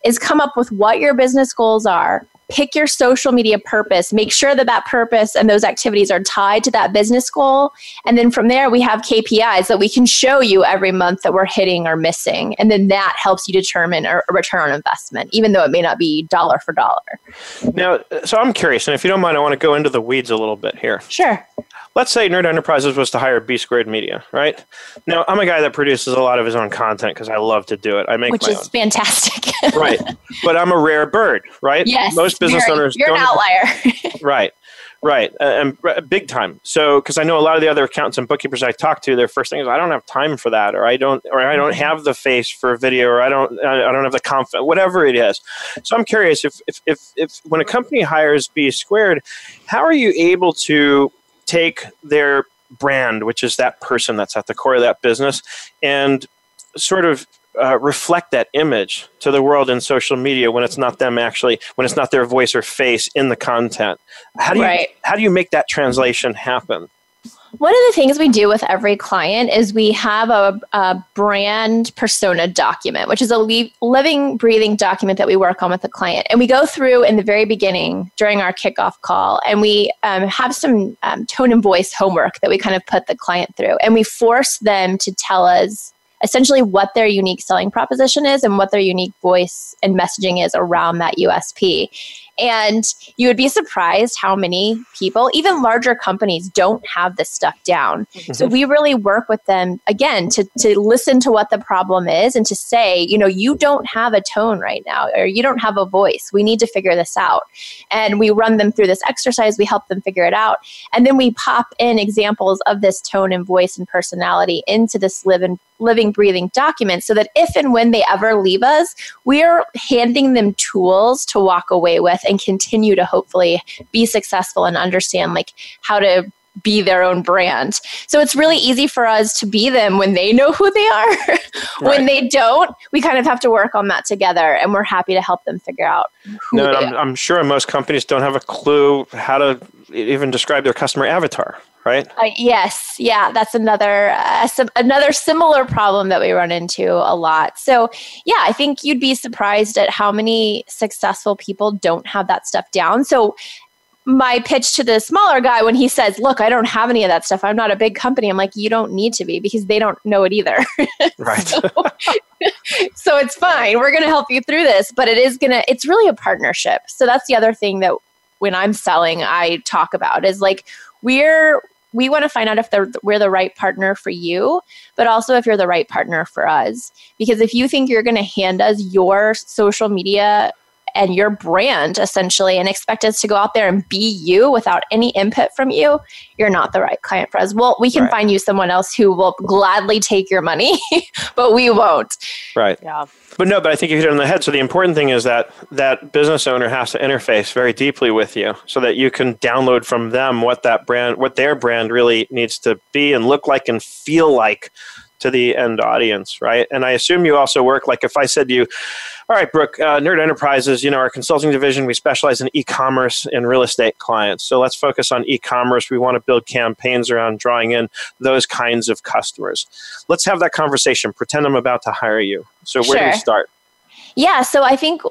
is come up with what your business goals are, pick your social media purpose make sure that that purpose and those activities are tied to that business goal and then from there we have kpis that we can show you every month that we're hitting or missing and then that helps you determine a return on investment even though it may not be dollar for dollar now so i'm curious and if you don't mind i want to go into the weeds a little bit here sure let's say Nerd Enterprises was to hire B Squared Media, right? Now, I'm a guy that produces a lot of his own content because I love to do it. I make which is own. fantastic, right? But I'm a rare bird, right? Yes, most business you're, owners you're an outlier, right? Right, uh, and uh, big time. So, because I know a lot of the other accountants and bookkeepers I talk to, their first thing is, "I don't have time for that," or "I don't," or "I don't have the face for a video," or "I don't," I don't have the confidence, whatever it is. So, I'm curious if, if, if, if when a company hires B squared, how are you able to take their brand, which is that person that's at the core of that business, and sort of uh, reflect that image to the world in social media when it's not them actually when it's not their voice or face in the content how do you right. how do you make that translation happen one of the things we do with every client is we have a, a brand persona document, which is a le- living, breathing document that we work on with the client. And we go through in the very beginning during our kickoff call, and we um, have some um, tone and voice homework that we kind of put the client through. And we force them to tell us essentially what their unique selling proposition is and what their unique voice and messaging is around that USP. And you would be surprised how many people, even larger companies, don't have this stuff down. Mm-hmm. So we really work with them again to, to listen to what the problem is and to say, you know, you don't have a tone right now or you don't have a voice. We need to figure this out. And we run them through this exercise, we help them figure it out. And then we pop in examples of this tone and voice and personality into this live and living, breathing document so that if and when they ever leave us, we are handing them tools to walk away with and continue to hopefully be successful and understand like how to be their own brand. So it's really easy for us to be them when they know who they are. when right. they don't, we kind of have to work on that together and we're happy to help them figure out who no, I'm, I'm, sure most companies don't have a clue how to even describe their customer avatar right? Uh, yes, yeah, that's another uh, some, another similar problem that we run into a lot. So, yeah, I think you'd be surprised at how many successful people don't have that stuff down. So, my pitch to the smaller guy when he says, "Look, I don't have any of that stuff. I'm not a big company." I'm like, "You don't need to be because they don't know it either." Right. so, so it's fine. We're going to help you through this, but it is going to it's really a partnership. So that's the other thing that when I'm selling, I talk about is like we're we want to find out if we're the right partner for you, but also if you're the right partner for us. Because if you think you're going to hand us your social media and your brand essentially and expect us to go out there and be you without any input from you, you're not the right client for us. Well, we can right. find you someone else who will gladly take your money, but we won't. Right. Yeah. But no, but I think you hit it on the head. So the important thing is that that business owner has to interface very deeply with you so that you can download from them what that brand, what their brand really needs to be and look like and feel like to the end audience, right? And I assume you also work like if I said to you, all right, Brooke, uh, Nerd Enterprises, you know, our consulting division, we specialize in e-commerce and real estate clients. So let's focus on e-commerce. We want to build campaigns around drawing in those kinds of customers. Let's have that conversation. Pretend I'm about to hire you. So where sure. do we start? Yeah, so I think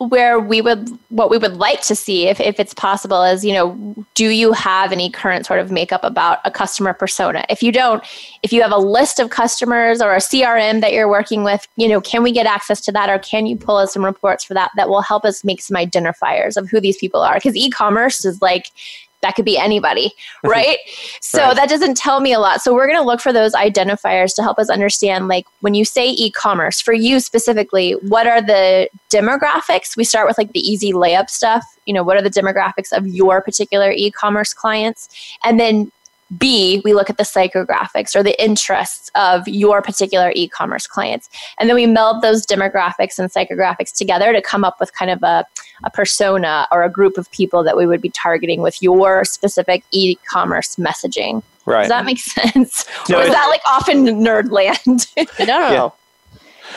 where we would what we would like to see if, if it's possible is you know do you have any current sort of makeup about a customer persona? If you don't if you have a list of customers or a crm that you're working with you know can we get access to that or can you pull us some reports for that that will help us make some identifiers of who these people are? Because e-commerce is like that could be anybody, right? so right. that doesn't tell me a lot. So we're going to look for those identifiers to help us understand like when you say e-commerce for you specifically, what are the demographics? We start with like the easy layup stuff, you know, what are the demographics of your particular e-commerce clients? And then B, we look at the psychographics or the interests of your particular e commerce clients. And then we meld those demographics and psychographics together to come up with kind of a, a persona or a group of people that we would be targeting with your specific e commerce messaging. Right. Does that make sense? No, or is that like often nerd land? no, no. Yeah.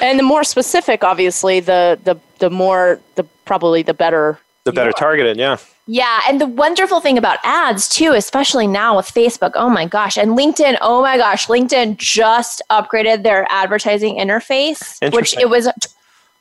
And the more specific, obviously, the the the more the probably the better. The better targeted, yeah. Yeah, and the wonderful thing about ads too, especially now with Facebook, oh my gosh, and LinkedIn, oh my gosh, LinkedIn just upgraded their advertising interface, which it was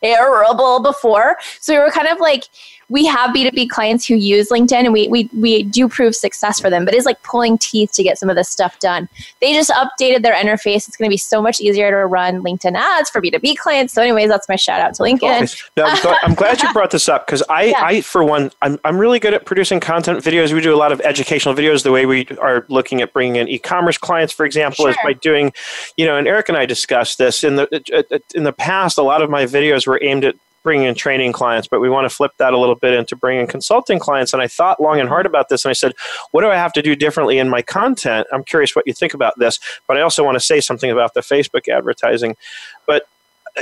terrible before. So we were kind of like we have B2B clients who use LinkedIn and we, we, we do prove success for them, but it's like pulling teeth to get some of this stuff done. They just updated their interface. It's going to be so much easier to run LinkedIn ads for B2B clients. So, anyways, that's my shout out to LinkedIn. No, I'm, glad, I'm, glad, you brought this up because I, yeah. I, for one, I'm, I'm really good at producing content videos. We do a lot of educational videos. The way we are looking at bringing in e commerce clients, for example, sure. is by doing, you know, and Eric and I discussed this in the, uh, uh, in the past, a lot of my videos were aimed at bringing in training clients, but we want to flip that a little bit into bringing consulting clients. And I thought long and hard about this, and I said, what do I have to do differently in my content? I'm curious what you think about this, but I also want to say something about the Facebook advertising. But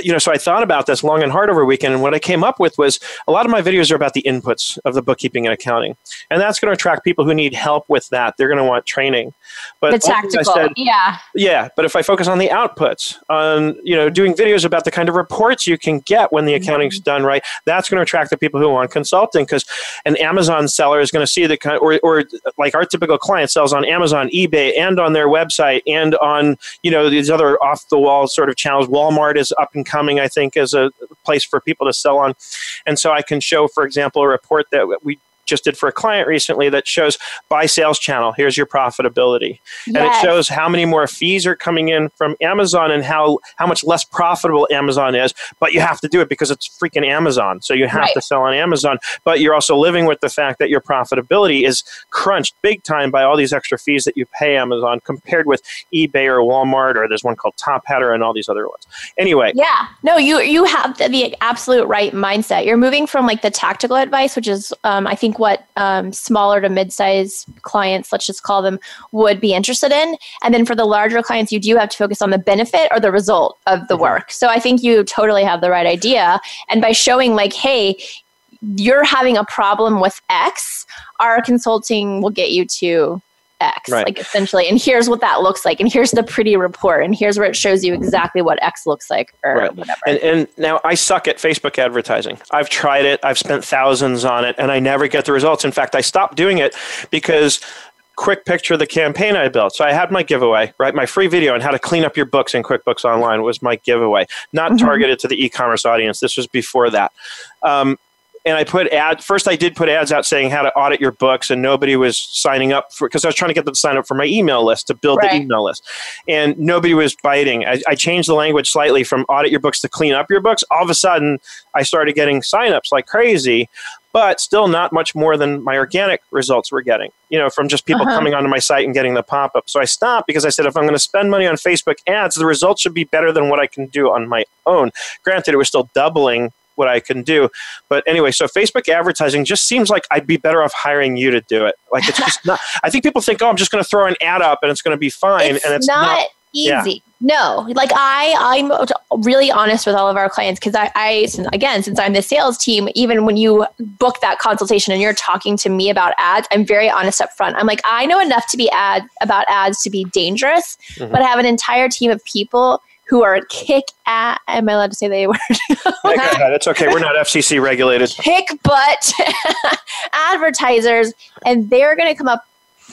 you know, so I thought about this long and hard over a weekend, and what I came up with was a lot of my videos are about the inputs of the bookkeeping and accounting, and that's going to attract people who need help with that. They're going to want training, but the tactical, said, yeah, yeah. But if I focus on the outputs, on you know, doing videos about the kind of reports you can get when the accounting's mm-hmm. done right, that's going to attract the people who want consulting because an Amazon seller is going to see the kind, or or like our typical client sells on Amazon, eBay, and on their website, and on you know these other off the wall sort of channels. Walmart is up and coming, I think, as a place for people to sell on. And so I can show, for example, a report that we just did for a client recently that shows by sales channel here's your profitability. Yes. and it shows how many more fees are coming in from amazon and how how much less profitable amazon is but you have to do it because it's freaking amazon. So you have right. to sell on amazon but you're also living with the fact that your profitability is crunched big time by all these extra fees that you pay amazon compared with ebay or walmart or there's one called Tophatter and all these other ones. Anyway. Yeah. No you you have the, the absolute right mindset. You're moving from like the tactical advice which is um, i think what um, smaller to mid-size clients, let's just call them, would be interested in. And then for the larger clients, you do have to focus on the benefit or the result of the work. So I think you totally have the right idea. And by showing like, hey, you're having a problem with X, our consulting will get you to X, right. like essentially. And here's what that looks like. And here's the pretty report. And here's where it shows you exactly what X looks like or right. whatever. And, and now I suck at Facebook advertising. I've tried it, I've spent thousands on it, and I never get the results. In fact, I stopped doing it because quick picture of the campaign I built. So I had my giveaway, right? My free video on how to clean up your books in QuickBooks Online was my giveaway, not mm-hmm. targeted to the e-commerce audience. This was before that. Um, and I put ad first. I did put ads out saying how to audit your books, and nobody was signing up for because I was trying to get them to sign up for my email list to build right. the email list, and nobody was biting. I, I, changed the language slightly from audit your books to clean up your books. All of a sudden, I started getting signups like crazy, but still not much more than my organic results were getting. You know, from just people uh-huh. coming onto my site and getting the pop up. So I stopped because I said if I'm going to spend money on Facebook ads, the results should be better than what I can do on my own. Granted, it was still doubling what I can do. But anyway, so Facebook advertising just seems like I'd be better off hiring you to do it. Like it's just not. I think people think, oh, I'm just going to throw an ad up and it's going to be fine, it's and it's not. not easy. Yeah. No, like I, I'm really honest with all of our clients because I, I, again, since I'm the sales team, even when you book that consultation and you're talking to me about ads, I'm very honest up front. I'm like, I know enough to be ad about ads to be dangerous, mm-hmm. but I have an entire team of people who are kick at am I allowed to say the word? That's okay. We're not FCC regulated. Kick butt advertisers, and they're going to come up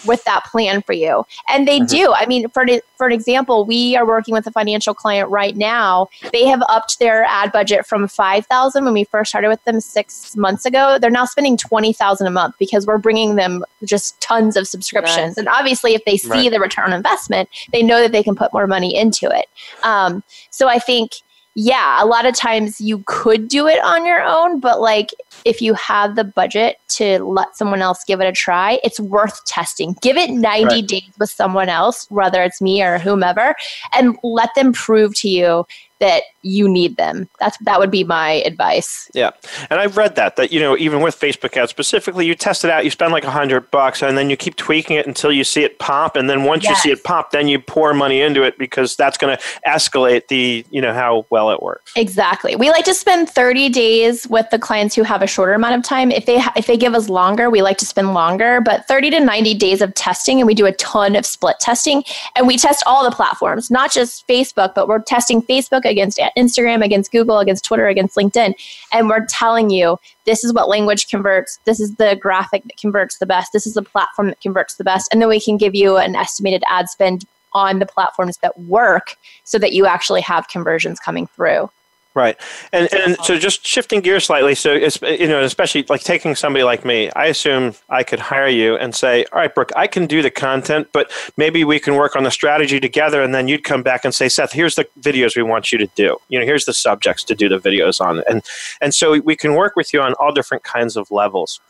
with that plan for you. And they mm-hmm. do. I mean, for, for an example, we are working with a financial client right now. They have upped their ad budget from 5000 when we first started with them 6 months ago. They're now spending 20,000 a month because we're bringing them just tons of subscriptions. And obviously if they see right. the return on investment, they know that they can put more money into it. Um, so I think yeah, a lot of times you could do it on your own, but like if you have the budget to let someone else give it a try, it's worth testing. Give it 90 right. days with someone else, whether it's me or whomever, and let them prove to you that you need them. That's that would be my advice. Yeah, and I've read that that you know even with Facebook ads specifically, you test it out, you spend like a hundred bucks, and then you keep tweaking it until you see it pop, and then once yes. you see it pop, then you pour money into it because that's going to escalate the you know how well it works. Exactly. We like to spend thirty days with the clients who have a shorter amount of time. If they ha- if they give us longer, we like to spend longer, but thirty to ninety days of testing, and we do a ton of split testing, and we test all the platforms, not just Facebook, but we're testing Facebook against Instagram, against Google, against Twitter, against LinkedIn. And we're telling you this is what language converts, this is the graphic that converts the best, this is the platform that converts the best. And then we can give you an estimated ad spend on the platforms that work so that you actually have conversions coming through. Right, and and so just shifting gears slightly. So it's you know especially like taking somebody like me. I assume I could hire you and say, all right, Brooke, I can do the content, but maybe we can work on the strategy together. And then you'd come back and say, Seth, here's the videos we want you to do. You know, here's the subjects to do the videos on, and and so we can work with you on all different kinds of levels.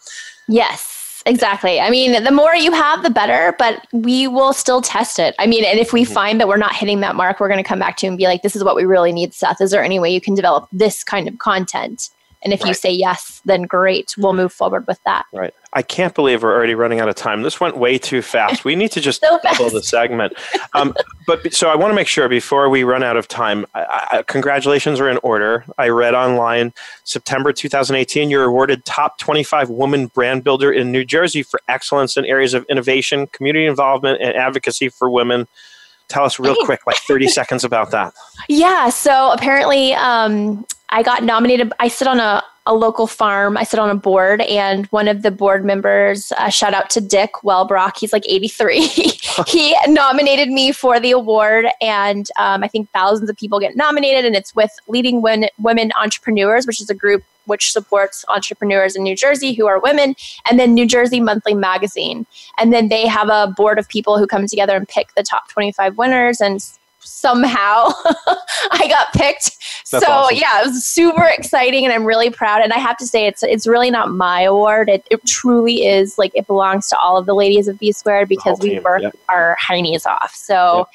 Yes exactly. I mean, the more you have, the better, but we will still test it. I mean, and if we mm-hmm. find that we're not hitting that mark, we're going to come back to you and be like, this is what we really need, Seth. Is there any way you can develop this kind of content? And if you say yes, then great, we'll move forward with that. Right. I can't believe we're already running out of time. This went way too fast. We need to just So double the segment. Um, but so I want to make sure before we run out of time, I, I, congratulations are in order. I read online September 2018, you're awarded top 25 woman brand builder in New Jersey for excellence in areas of innovation, community involvement, and advocacy for women. Tell us real quick, like 30 seconds about that. Yeah. So apparently, um, I got nominated. I sit on a, a local farm. I sit on a board, and one of the board members, uh, shout out to Dick Wellbrock, he's like 83. he nominated me for the award, and um, I think thousands of people get nominated, and it's with Leading Women, Women Entrepreneurs, which is a group which supports entrepreneurs in New Jersey who are women, and then New Jersey Monthly Magazine. And then they have a board of people who come together and pick the top 25 winners, and somehow I got picked. That's so awesome. yeah, it was super exciting, and I'm really proud. And I have to say, it's it's really not my award. It, it truly is like it belongs to all of the ladies of B Squared because we team, work yep. our heinies off. So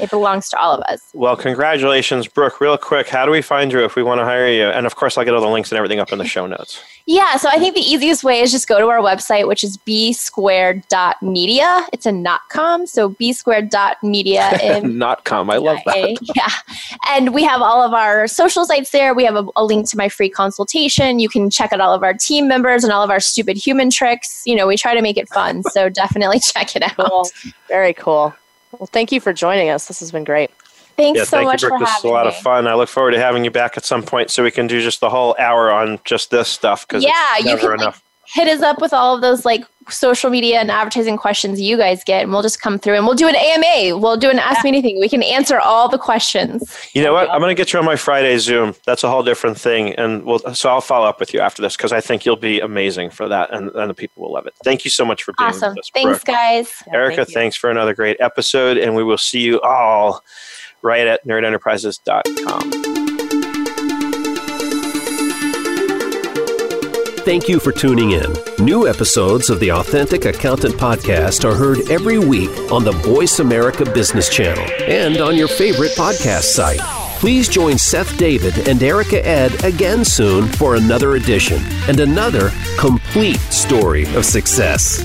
it belongs to all of us. Well, congratulations, Brooke. Real quick, how do we find you if we want to hire you? And of course, I'll get all the links and everything up in the show notes. Yeah, so I think the easiest way is just go to our website, which is bsquared.media. It's a not com, so bsquared.media. in Not com. I love that. Eh? Yeah. And we have all of our social sites there. We have a, a link to my free consultation. You can check out all of our team members and all of our stupid human tricks. You know, we try to make it fun. So definitely check it out. Cool. Very cool. Well, thank you for joining us. This has been great. Thanks Yeah, so thank much you, for Brooke. This is a lot me. of fun. I look forward to having you back at some point so we can do just the whole hour on just this stuff because Yeah, it's you never can, like. Hit us up with all of those like social media and advertising questions you guys get, and we'll just come through and we'll do an AMA. We'll do an Ask Me Anything. We can answer all the questions. you know what? I'm going to get you on my Friday Zoom. That's a whole different thing, and we'll. So I'll follow up with you after this because I think you'll be amazing for that, and, and the people will love it. Thank you so much for being Awesome. with us, Thanks, Brooke. guys. Yeah, Erica, thank thanks for another great episode, and we will see you all right at nerdenterprises.com. Thank you for tuning in. New episodes of the Authentic Accountant Podcast are heard every week on the Voice America Business Channel and on your favorite podcast site. Please join Seth David and Erica Ed again soon for another edition and another complete story of success.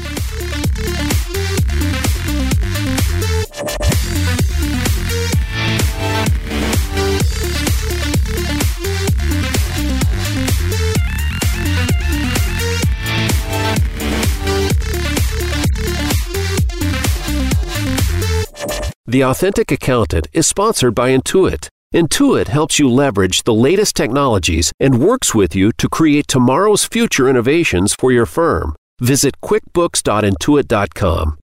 The Authentic Accountant is sponsored by Intuit. Intuit helps you leverage the latest technologies and works with you to create tomorrow's future innovations for your firm. Visit quickbooks.intuit.com